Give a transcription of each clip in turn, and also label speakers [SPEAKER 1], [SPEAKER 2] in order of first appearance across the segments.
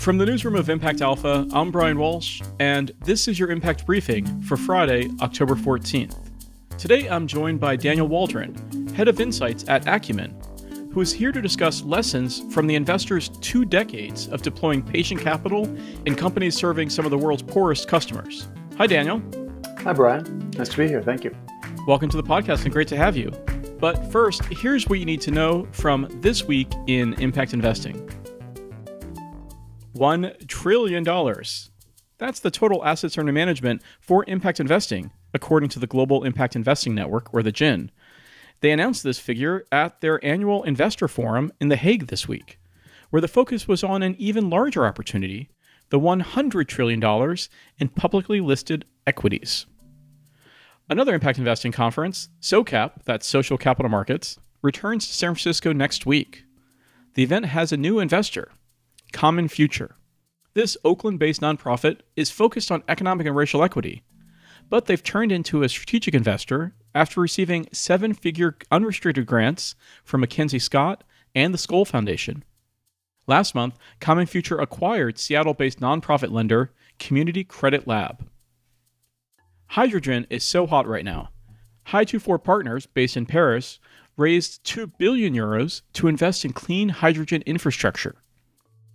[SPEAKER 1] From the newsroom of Impact Alpha, I'm Brian Walsh, and this is your Impact Briefing for Friday, October 14th. Today I'm joined by Daniel Waldron, Head of Insights at Acumen, who is here to discuss lessons from the investor's two decades of deploying patient capital in companies serving some of the world's poorest customers. Hi, Daniel.
[SPEAKER 2] Hi, Brian. Nice to be here. Thank you.
[SPEAKER 1] Welcome to the podcast and great to have you. But first, here's what you need to know from this week in impact investing. $1 trillion. That's the total assets under management for impact investing, according to the Global Impact Investing Network, or the GIIN. They announced this figure at their annual investor forum in The Hague this week, where the focus was on an even larger opportunity the $100 trillion in publicly listed equities. Another impact investing conference, SOCAP, that's Social Capital Markets, returns to San Francisco next week. The event has a new investor, Common Future. This Oakland based nonprofit is focused on economic and racial equity, but they've turned into a strategic investor after receiving seven figure unrestricted grants from MacKenzie Scott and the Skoll Foundation. Last month, Common Future acquired Seattle based nonprofit lender Community Credit Lab. Hydrogen is so hot right now. Hy24 Partners, based in Paris, raised 2 billion euros to invest in clean hydrogen infrastructure.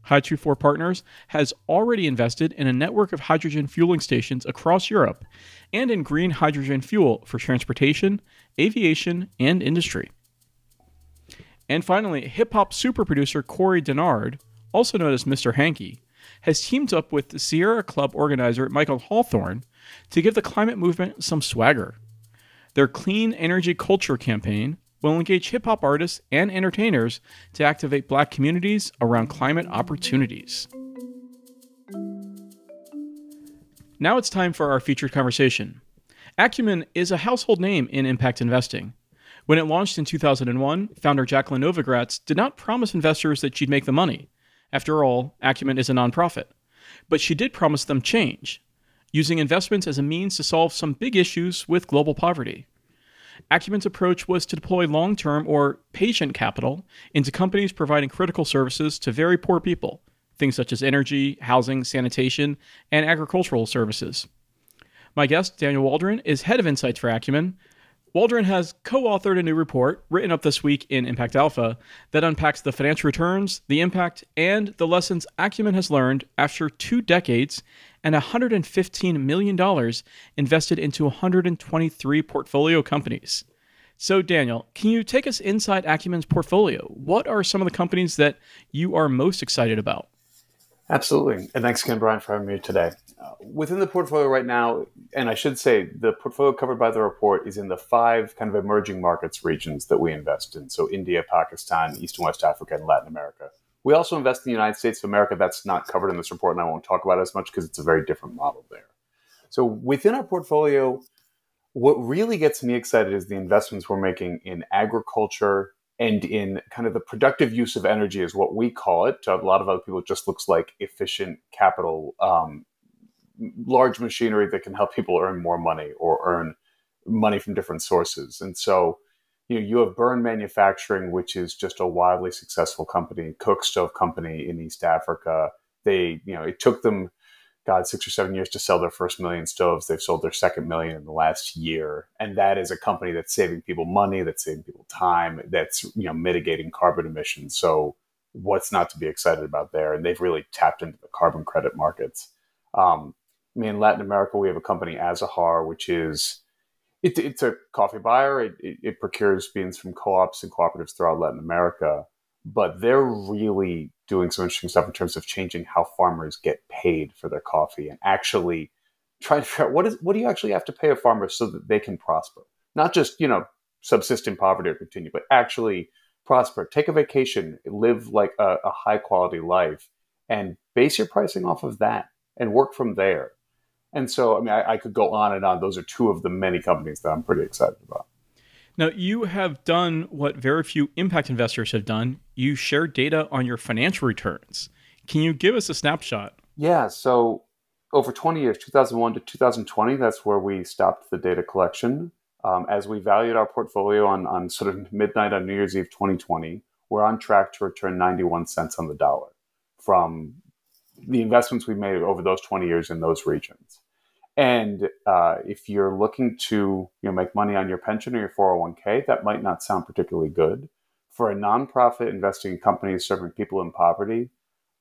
[SPEAKER 1] Hy24 Partners has already invested in a network of hydrogen fueling stations across Europe and in green hydrogen fuel for transportation, aviation, and industry. And finally, hip hop super producer Corey Denard, also known as Mr. Hanky, has teamed up with the Sierra Club organizer Michael Hawthorne to give the climate movement some swagger. Their Clean Energy Culture campaign will engage hip hop artists and entertainers to activate black communities around climate opportunities. Now it's time for our featured conversation. Acumen is a household name in impact investing. When it launched in 2001, founder Jacqueline Novogratz did not promise investors that she'd make the money. After all, Acumen is a nonprofit. But she did promise them change, using investments as a means to solve some big issues with global poverty. Acumen's approach was to deploy long term or patient capital into companies providing critical services to very poor people, things such as energy, housing, sanitation, and agricultural services. My guest, Daniel Waldron, is head of insights for Acumen. Waldron has co authored a new report written up this week in Impact Alpha that unpacks the financial returns, the impact, and the lessons Acumen has learned after two decades and $115 million invested into 123 portfolio companies. So, Daniel, can you take us inside Acumen's portfolio? What are some of the companies that you are most excited about?
[SPEAKER 2] Absolutely. And thanks again, Brian, for having me today. Uh, within the portfolio right now, and I should say the portfolio covered by the report is in the five kind of emerging markets regions that we invest in. So, India, Pakistan, East and West Africa, and Latin America. We also invest in the United States of America. That's not covered in this report, and I won't talk about it as much because it's a very different model there. So within our portfolio, what really gets me excited is the investments we're making in agriculture and in kind of the productive use of energy is what we call it. To a lot of other people, it just looks like efficient capital, um, large machinery that can help people earn more money or earn money from different sources. And so you know, you have Burn Manufacturing, which is just a wildly successful company, Cook Stove Company in East Africa. They, you know, it took them, God, six or seven years to sell their first million stoves. They've sold their second million in the last year, and that is a company that's saving people money, that's saving people time, that's you know mitigating carbon emissions. So, what's not to be excited about there? And they've really tapped into the carbon credit markets. Um, I mean, in Latin America, we have a company Azahar, which is it, it's a coffee buyer. It, it, it, procures beans from co-ops and cooperatives throughout Latin America, but they're really doing some interesting stuff in terms of changing how farmers get paid for their coffee and actually trying to figure out what is what do you actually have to pay a farmer so that they can prosper, not just you know subsist in poverty or continue, but actually prosper, take a vacation, live like a, a high quality life, and base your pricing off of that and work from there and so, I mean, I, I, could go on and on. Those are two of the many companies that I'm pretty excited about.
[SPEAKER 1] Now, you have done what very few impact investors have done. You share data on your financial returns. Can you give us a snapshot?
[SPEAKER 2] Yeah. So, over 20 years, 2001 to 2020, that's where we stopped the data collection. Um, as we valued our portfolio on, on sort of midnight on New Year's Eve 2020, we're on track to return 91 cents on the dollar from the investments we've made over those 20 years in those regions. And uh, if you're looking to you know make money on your pension or your 401k, that might not sound particularly good. For a nonprofit investing in companies serving people in poverty,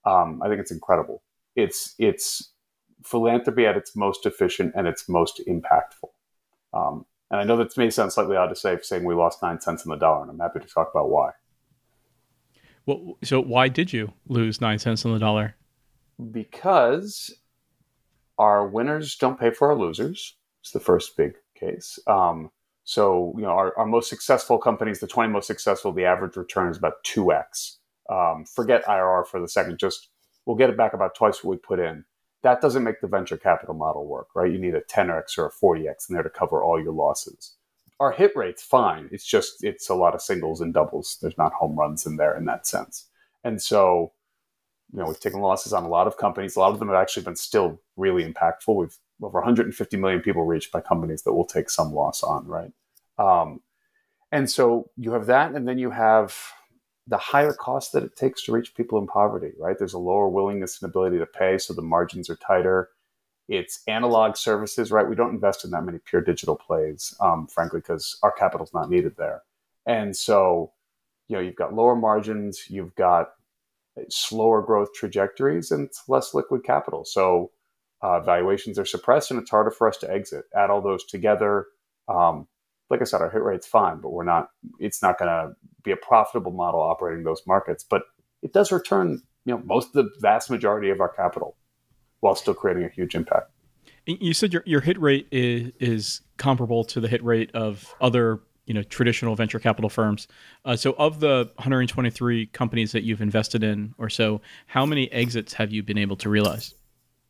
[SPEAKER 2] um, I think it's incredible. It's it's philanthropy at its most efficient and its most impactful. Um, and I know that may sound slightly odd to say, saying we lost nine cents on the dollar, and I'm happy to talk about why.
[SPEAKER 1] Well, so why did you lose nine cents on the dollar?
[SPEAKER 2] Because our winners don't pay for our losers. It's the first big case. Um, so, you know, our, our most successful companies, the 20 most successful, the average return is about 2x. Um, forget IRR for the second, just we'll get it back about twice what we put in. That doesn't make the venture capital model work, right? You need a 10x or a 40x in there to cover all your losses. Our hit rate's fine. It's just, it's a lot of singles and doubles. There's not home runs in there in that sense. And so, you know, we've taken losses on a lot of companies. A lot of them have actually been still really impactful. We've over 150 million people reached by companies that will take some loss on, right? Um, and so you have that, and then you have the higher cost that it takes to reach people in poverty, right? There's a lower willingness and ability to pay, so the margins are tighter. It's analog services, right? We don't invest in that many pure digital plays, um, frankly, because our capital's not needed there. And so, you know, you've got lower margins, you've got slower growth trajectories, and less liquid capital. So uh, valuations are suppressed, and it's harder for us to exit. Add all those together. Um, like I said, our hit rate's fine, but we're not. It's not going to be a profitable model operating those markets. But it does return, you know, most of the vast majority of our capital, while still creating a huge impact.
[SPEAKER 1] You said your your hit rate is is comparable to the hit rate of other you know traditional venture capital firms. Uh, so, of the 123 companies that you've invested in or so, how many exits have you been able to realize?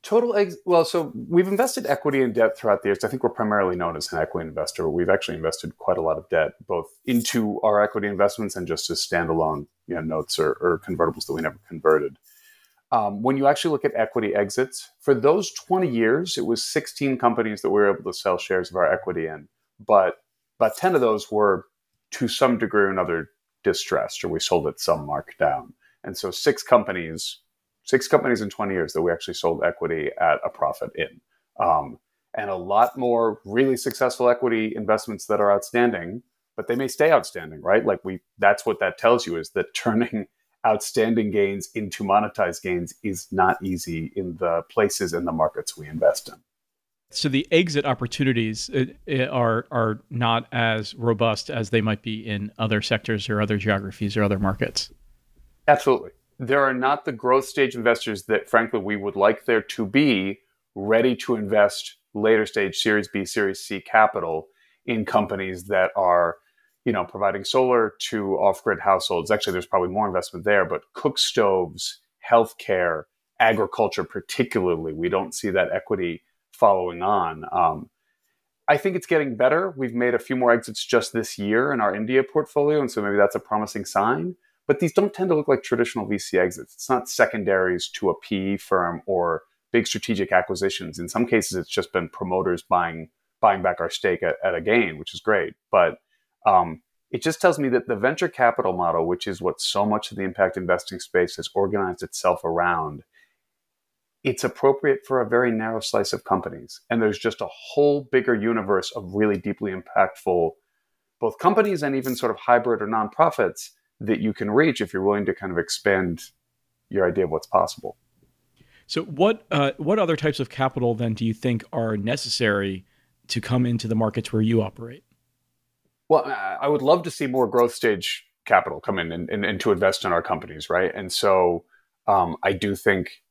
[SPEAKER 2] Total ex- well, so we've invested equity and debt throughout the years. I think we're primarily known as an equity investor, we've actually invested quite a lot of debt, both into our equity investments and just as standalone you know, notes or, or convertibles that we never converted. Um, when you actually look at equity exits, for those 20 years, it was 16 companies that we were able to sell shares of our equity in. But about 10 of those were to some degree or another distressed, or we sold at some markdown. And so six companies six companies in 20 years that we actually sold equity at a profit in. Um, and a lot more really successful equity investments that are outstanding, but they may stay outstanding, right? Like we, that's what that tells you is that turning outstanding gains into monetized gains is not easy in the places and the markets we invest in.
[SPEAKER 1] So the exit opportunities uh, uh, are are not as robust as they might be in other sectors or other geographies or other markets.
[SPEAKER 2] Absolutely there are not the growth stage investors that, frankly, we would like there to be ready to invest later stage Series B, Series C capital in companies that are, you know, providing solar to off-grid households. Actually, there's probably more investment there, but cook stoves, healthcare, agriculture, particularly, we don't see that equity following on. Um, I think it's getting better. We've made a few more exits just this year in our India portfolio, and so maybe that's a promising sign. But these don't tend to look like traditional VC exits. It's not secondaries to a PE firm or big strategic acquisitions. In some cases, it's just been promoters buying buying back our stake at, at a gain, which is great. But um, it just tells me that the venture capital model, which is what so much of the impact investing space has organized itself around, it's appropriate for a very narrow slice of companies. And there's just a whole bigger universe of really deeply impactful both companies and even sort of hybrid or nonprofits that you can reach if you're willing to kind of expand your idea of what's possible.
[SPEAKER 1] So, what uh, what other types of capital then do you think are necessary to come into the markets where you operate?
[SPEAKER 2] Well, I would love to see more growth stage capital come in and, and, and to invest in our companies, right? And so, um, I do think,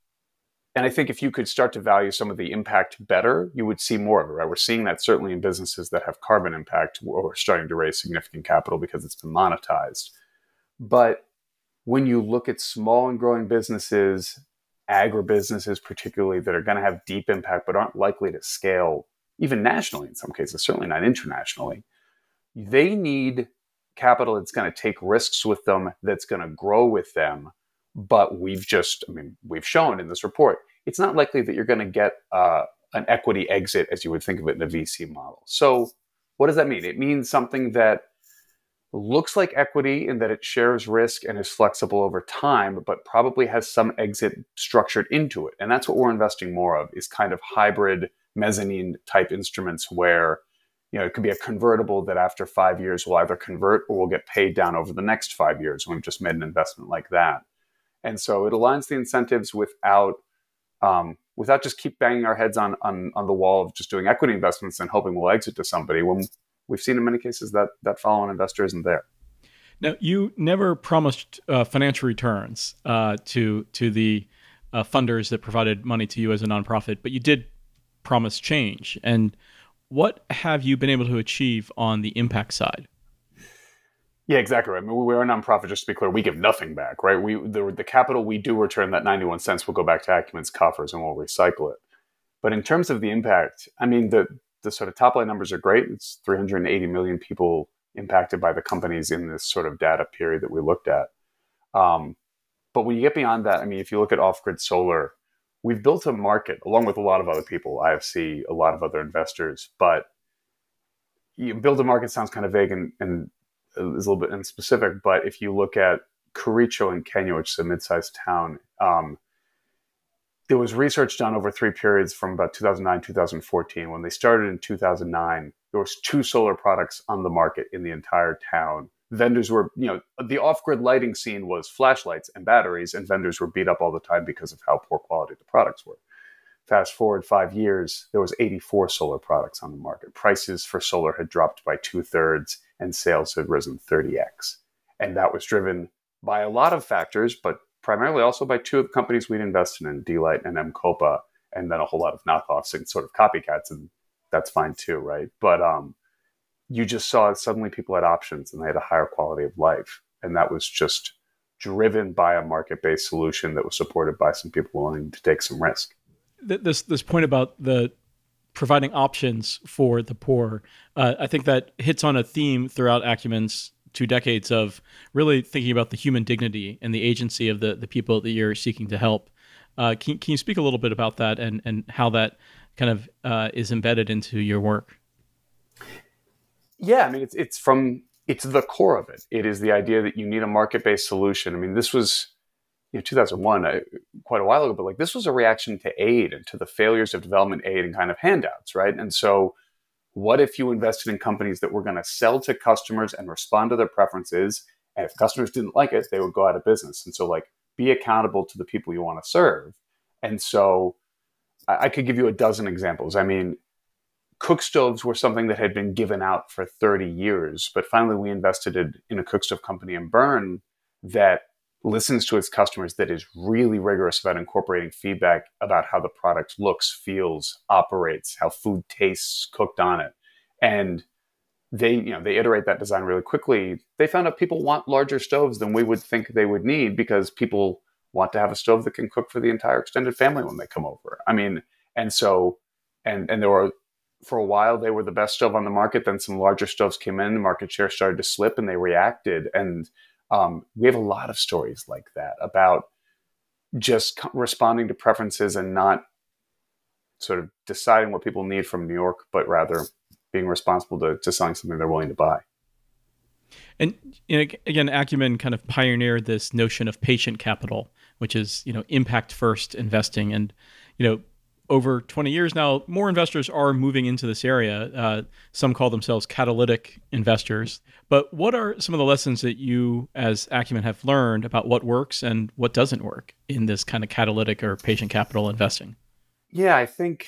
[SPEAKER 2] and I think if you could start to value some of the impact better, you would see more of it, right? We're seeing that certainly in businesses that have carbon impact, we're starting to raise significant capital because it's been monetized. But when you look at small and growing businesses, agribusinesses particularly, that are going to have deep impact but aren't likely to scale, even nationally in some cases, certainly not internationally, they need capital that's going to take risks with them, that's going to grow with them. But we've just, I mean, we've shown in this report, it's not likely that you're going to get uh, an equity exit as you would think of it in a VC model. So, what does that mean? It means something that looks like equity in that it shares risk and is flexible over time, but probably has some exit structured into it. And that's what we're investing more of is kind of hybrid mezzanine type instruments where you know it could be a convertible that after five years will either convert or will get paid down over the next five years. We've just made an investment like that. And so it aligns the incentives without um, without just keep banging our heads on, on on the wall of just doing equity investments and hoping we'll exit to somebody when we've seen in many cases that that follow-on investor isn't there.
[SPEAKER 1] Now, you never promised uh, financial returns uh, to to the uh, funders that provided money to you as a nonprofit, but you did promise change. And what have you been able to achieve on the impact side?
[SPEAKER 2] Yeah, exactly right. I mean, we're a nonprofit, just to be clear. We give nothing back, right? We the, the capital we do return, that ninety one cents, will go back to Acumen's coffers, and we'll recycle it. But in terms of the impact, I mean, the the sort of top line numbers are great. It's 380 million people impacted by the companies in this sort of data period that we looked at. Um, but when you get beyond that, I mean, if you look at off grid solar, we've built a market along with a lot of other people, IFC, a lot of other investors. But you build a market sounds kind of vague and, and is a little bit unspecific. But if you look at Kericho in Kenya, which is a mid sized town, um, there was research done over three periods from about 2009 2014 when they started in 2009 there was two solar products on the market in the entire town. Vendors were you know the off-grid lighting scene was flashlights and batteries and vendors were beat up all the time because of how poor quality the products were. Fast forward five years there was 84 solar products on the market. Prices for solar had dropped by two-thirds and sales had risen 30x and that was driven by a lot of factors but primarily also by two of the companies we'd invested in, D-Light and M-KOPA, and then a whole lot of knockoffs and sort of copycats, and that's fine too, right? But um, you just saw suddenly people had options and they had a higher quality of life, and that was just driven by a market-based solution that was supported by some people willing to take some risk.
[SPEAKER 1] This this point about the providing options for the poor, uh, I think that hits on a theme throughout Acumen's two decades of really thinking about the human dignity and the agency of the, the people that you're seeking to help. Uh, can, can you speak a little bit about that and, and how that kind of uh, is embedded into your work?
[SPEAKER 2] Yeah, I mean, it's, it's from, it's the core of it. It is the idea that you need a market-based solution. I mean, this was, you know, 2001, uh, quite a while ago, but like this was a reaction to aid and to the failures of development aid and kind of handouts, right? And so what if you invested in companies that were going to sell to customers and respond to their preferences? And if customers didn't like it, they would go out of business. And so, like, be accountable to the people you want to serve. And so, I, I could give you a dozen examples. I mean, cook stoves were something that had been given out for 30 years, but finally we invested in a cook stove company in Burn that listens to its customers that is really rigorous about incorporating feedback about how the product looks, feels, operates, how food tastes cooked on it. And they, you know, they iterate that design really quickly. They found out people want larger stoves than we would think they would need because people want to have a stove that can cook for the entire extended family when they come over. I mean, and so and and there were for a while they were the best stove on the market then some larger stoves came in market share started to slip and they reacted and um, we have a lot of stories like that about just responding to preferences and not sort of deciding what people need from New York, but rather being responsible to, to selling something they're willing to buy.
[SPEAKER 1] And you know, again, Acumen kind of pioneered this notion of patient capital, which is you know impact first investing, and you know over 20 years now, more investors are moving into this area. Uh, some call themselves catalytic investors. But what are some of the lessons that you, as Acumen, have learned about what works and what doesn't work in this kind of catalytic or patient capital investing?
[SPEAKER 2] Yeah, I think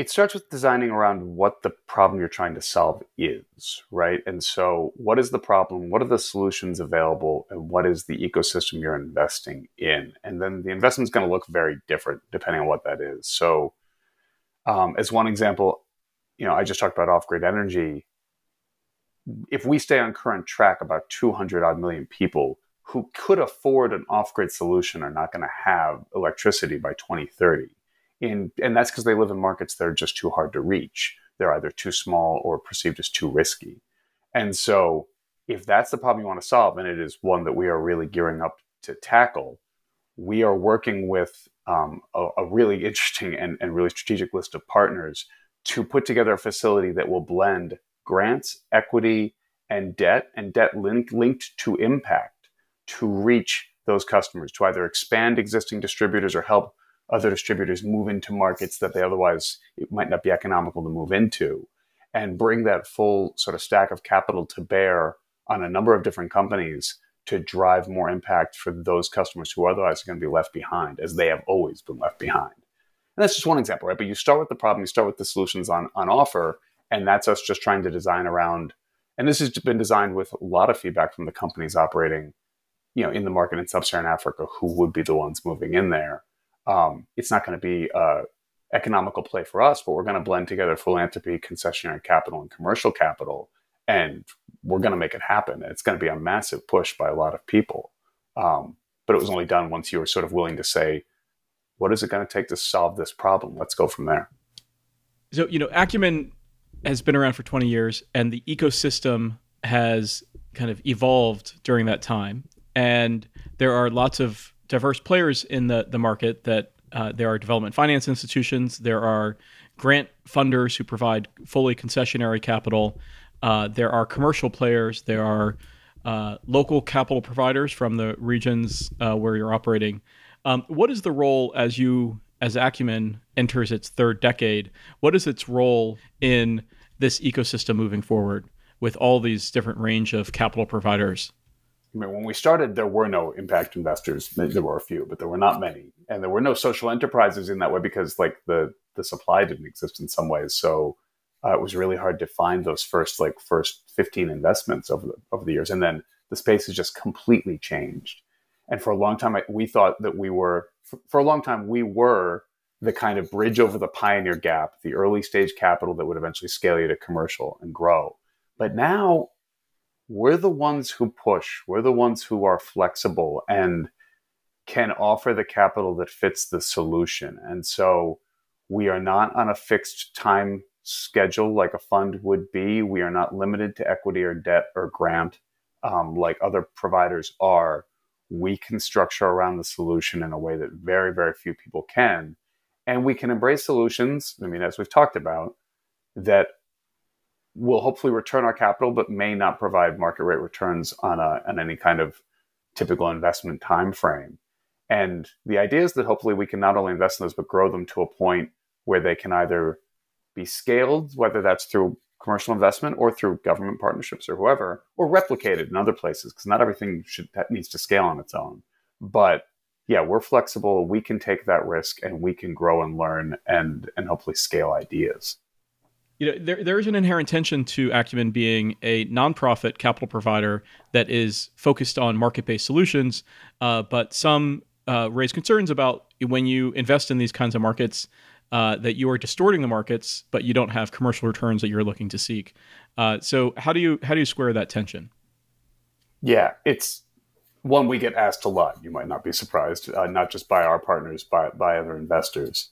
[SPEAKER 2] it starts with designing around what the problem you're trying to solve is, right? And so, what is the problem? What are the solutions available? And what is the ecosystem you're investing in? And then the investment is going to look very different depending on what that is. So, um, as one example, you know, I just talked about off grid energy. If we stay on current track, about 200 odd million people who could afford an off grid solution are not going to have electricity by 2030 in, and that's because they live in markets that are just too hard to reach. They're either too small or perceived as too risky. And so, if that's the problem you want to solve, and it is one that we are really gearing up to tackle, we are working with um, a, a, really interesting and, and really strategic list of partners to put together a facility that will blend grants, equity, and debt and debt link, linked to impact to reach those customers to either expand existing distributors or help other distributors move into markets that they otherwise it might not be economical to move into and bring that full sort of stack of capital to bear on a number of different companies to drive more impact for those customers who otherwise are going to be left behind as they have always been left behind. And that's just one example right? But you start with the problem you start with the solutions on, on offer and that's us just trying to design around and this has been designed with a lot of feedback from the companies operating you know in the market in sub-saharan africa who would be the ones moving in there um, it's not going to be a economical play for us but we're going to blend together philanthropy concessionary capital and commercial capital and we're going to make it happen. It's going to be a massive push by a lot of people. Um, but it was only done once you were sort of willing to say what is it going to take to solve this problem? Let's go from there.
[SPEAKER 1] So you know acumen has been around for 20 years and the ecosystem has kind of evolved during that time. And there are lots of diverse players in the, the market that uh, there are development finance institutions there are grant funders who provide fully concessionary capital uh, there are commercial players there are uh, local capital providers from the regions uh, where you're operating. Um, what is the role as you as acumen enters its third decade? What is its role in this ecosystem moving forward with all these different range of capital providers
[SPEAKER 2] I mean, when we started, there were no impact investors. There were a few, but there were not many, and there were no social enterprises in that way because, like, the the supply didn't exist in some ways. So uh, it was really hard to find those first, like, first fifteen investments over the over the years, and then the space has just completely changed. And for a long time, we thought that we were, for a long time, we were the kind of bridge over the pioneer gap, the early stage capital that would eventually scale you to commercial and grow. But now we're the ones who push, we're the ones who are flexible and can offer the capital that fits the solution. And so we are not on a fixed time schedule like a fund would be. We are not limited to equity or debt or grant um, like other providers are. We can structure around the solution in a way that very, very few people can. And we can embrace solutions, I mean, as we've talked about, that will hopefully return our capital, but may not provide market rate returns on, a, on any kind of typical investment time frame. And the idea is that hopefully we can not only invest in those, but grow them to a point where they can either be scaled, whether that's through commercial investment or through government partnerships or whoever, or replicated in other places, because not everything should that needs to scale on its own. But yeah, we're flexible. We can take that risk and we can grow and learn and and hopefully scale ideas
[SPEAKER 1] you know, there, there is an inherent tension to Acumen being a nonprofit capital provider that is focused on market based solutions, uh, but some uh, raise concerns about when you invest in these kinds of markets. Uh, that you are distorting the markets, but you don't have commercial returns that you're looking to seek. Uh, so how do you how do you square that tension?
[SPEAKER 2] Yeah, it's one we get asked a lot. You might not be surprised, uh, not just by our partners, by by other investors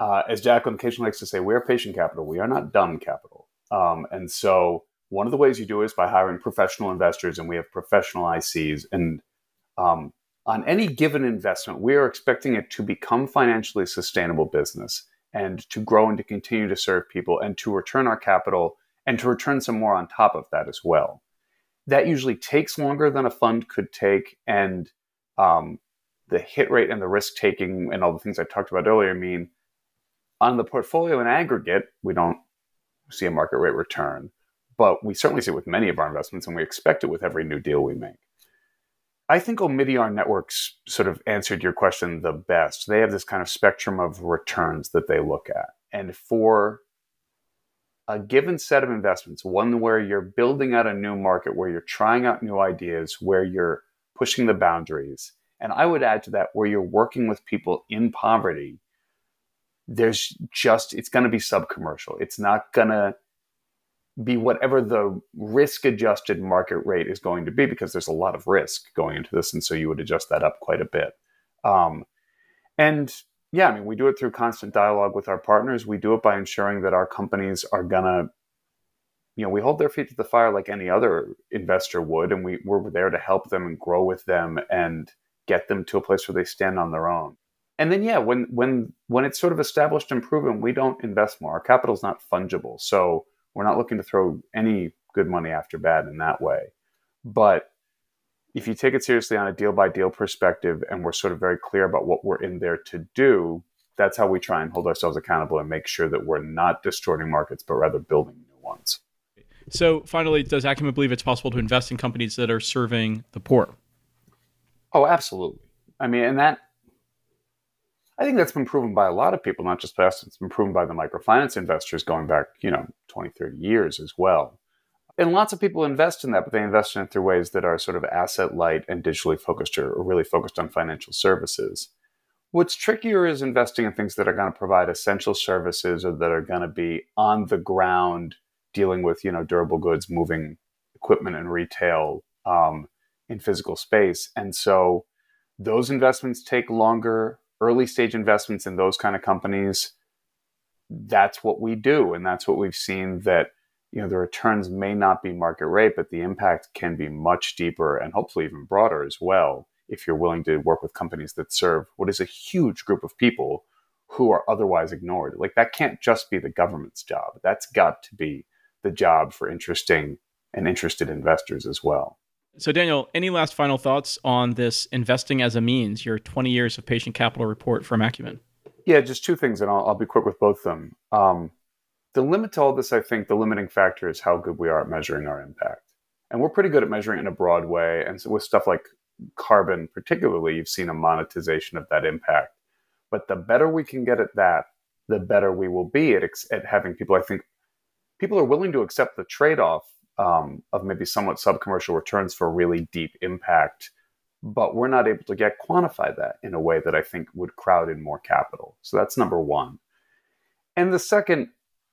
[SPEAKER 2] uh, as Jacqueline occasionally likes to say, we are patient capital. We are not dumb capital. Um, and so one of the ways you do it is by hiring professional investors, and we have professional ICs. And um, on any given investment, we are expecting it to become financially sustainable business and to grow and to continue to serve people and to return our capital and to return some more on top of that as well. That usually takes longer than a fund could take, and um, the hit rate and the risk taking and all the things I talked about earlier mean on the portfolio in aggregate, we don't see a market rate return, but we certainly see it with many of our investments, and we expect it with every new deal we make. I think Omidyar Networks sort of answered your question the best. They have this kind of spectrum of returns that they look at. And for a given set of investments, one where you're building out a new market, where you're trying out new ideas, where you're pushing the boundaries, and I would add to that, where you're working with people in poverty there's just it's going to be sub commercial. It's not going to be whatever the risk adjusted market rate is going to be because there's a lot of risk going into this, and so you would adjust that up quite a bit. Um, and yeah, I mean, we do it through constant dialogue with our partners. We do it by ensuring that our companies are gonna, you know, we hold their feet to the fire like any other investor would, and we, we're there to help them and grow with them and get them to a place where they stand on their own and then yeah when when when it's sort of established and proven we don't invest more our capital is not fungible so we're not looking to throw any good money after bad in that way. But if you take it seriously on a deal by deal perspective and we're sort of very clear about what we're in there to do, that's how we try and hold ourselves accountable and make sure that we're not distorting markets, but rather building new ones.
[SPEAKER 1] So, finally, does Acumen believe it's possible to invest in companies that are serving the poor?
[SPEAKER 2] Oh, absolutely. I mean, and that I think that's been proven by a lot of people, not just us. It's been proven by the microfinance investors going back, you know, 20, 30 years as well. And lots of people invest in that, but they invest in it through ways that are sort of asset light and digitally focused or really focused on financial services. What's trickier is investing in things that are going to provide essential services or that are going to be on the ground dealing with, you know, durable goods, moving equipment and retail um, in physical space. And so those investments take longer. Early stage investments in those kind of companies, that's what we do. And that's what we've seen that you know the returns may not be market rate but the impact can be much deeper and hopefully even broader as well if you're willing to work with companies that serve what is a huge group of people who are otherwise ignored. Like that can't just be the government's job. That's got to be the job for interesting and interested investors as well
[SPEAKER 1] so daniel any last final thoughts on this investing as a means your 20 years of patient capital report from acumen
[SPEAKER 2] yeah just two things and i'll, I'll be quick with both of them um, the limit to all this, I think, the limiting factor is how good we are at measuring our impact. And we're pretty good at measuring in a broad way. And so with stuff like carbon, particularly, you've seen a monetization of that impact. But the better we can get at that, the better we will be at, at having people. I think people are willing to accept the trade off um, of maybe somewhat sub commercial returns for really deep impact. But we're not able to get quantify that in a way that I think would crowd in more capital. So that's number one. And the second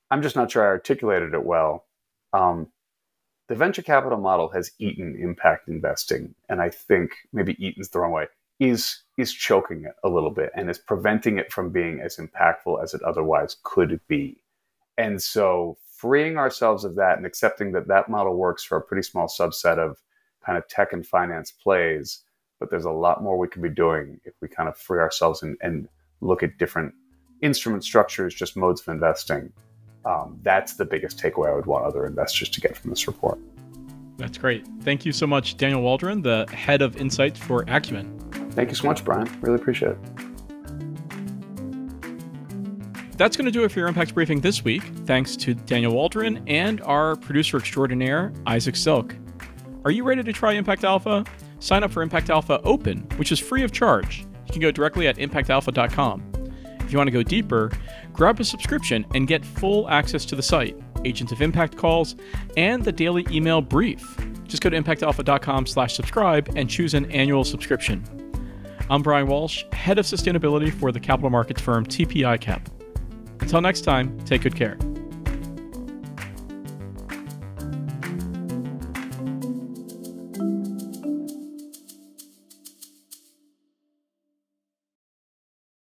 [SPEAKER 2] I'm just not sure I articulated it well. Um, the venture capital model has eaten impact investing, and I think maybe eaten's the wrong way. Is is choking it a little bit and is preventing it from being as impactful as it otherwise could be. And so, freeing ourselves of that and accepting that that model works for a pretty small subset of kind of tech and finance plays, but there's a lot more we could be doing if we kind of free ourselves and, and look at different instrument structures, just modes of investing um, that's the biggest takeaway I would want other investors to get from this report.
[SPEAKER 1] That's great. Thank you so much, Daniel Waldron, the head of insights for Acumen.
[SPEAKER 2] Thank you so much, Brian. Really appreciate it.
[SPEAKER 1] That's going to do it for your Impact Briefing this week. Thanks to Daniel Waldron and our producer extraordinaire, Isaac Silk. Are you ready to try Impact Alpha? Sign up for Impact Alpha Open, which is free of charge. You can go directly at impactalpha.com. If you want to go deeper, grab a subscription and get full access to the site, Agents of Impact calls, and the daily email brief. Just go to impactalpha.com slash subscribe and choose an annual subscription. I'm Brian Walsh, Head of Sustainability for the capital markets firm TP ICAP. Until next time, take good care.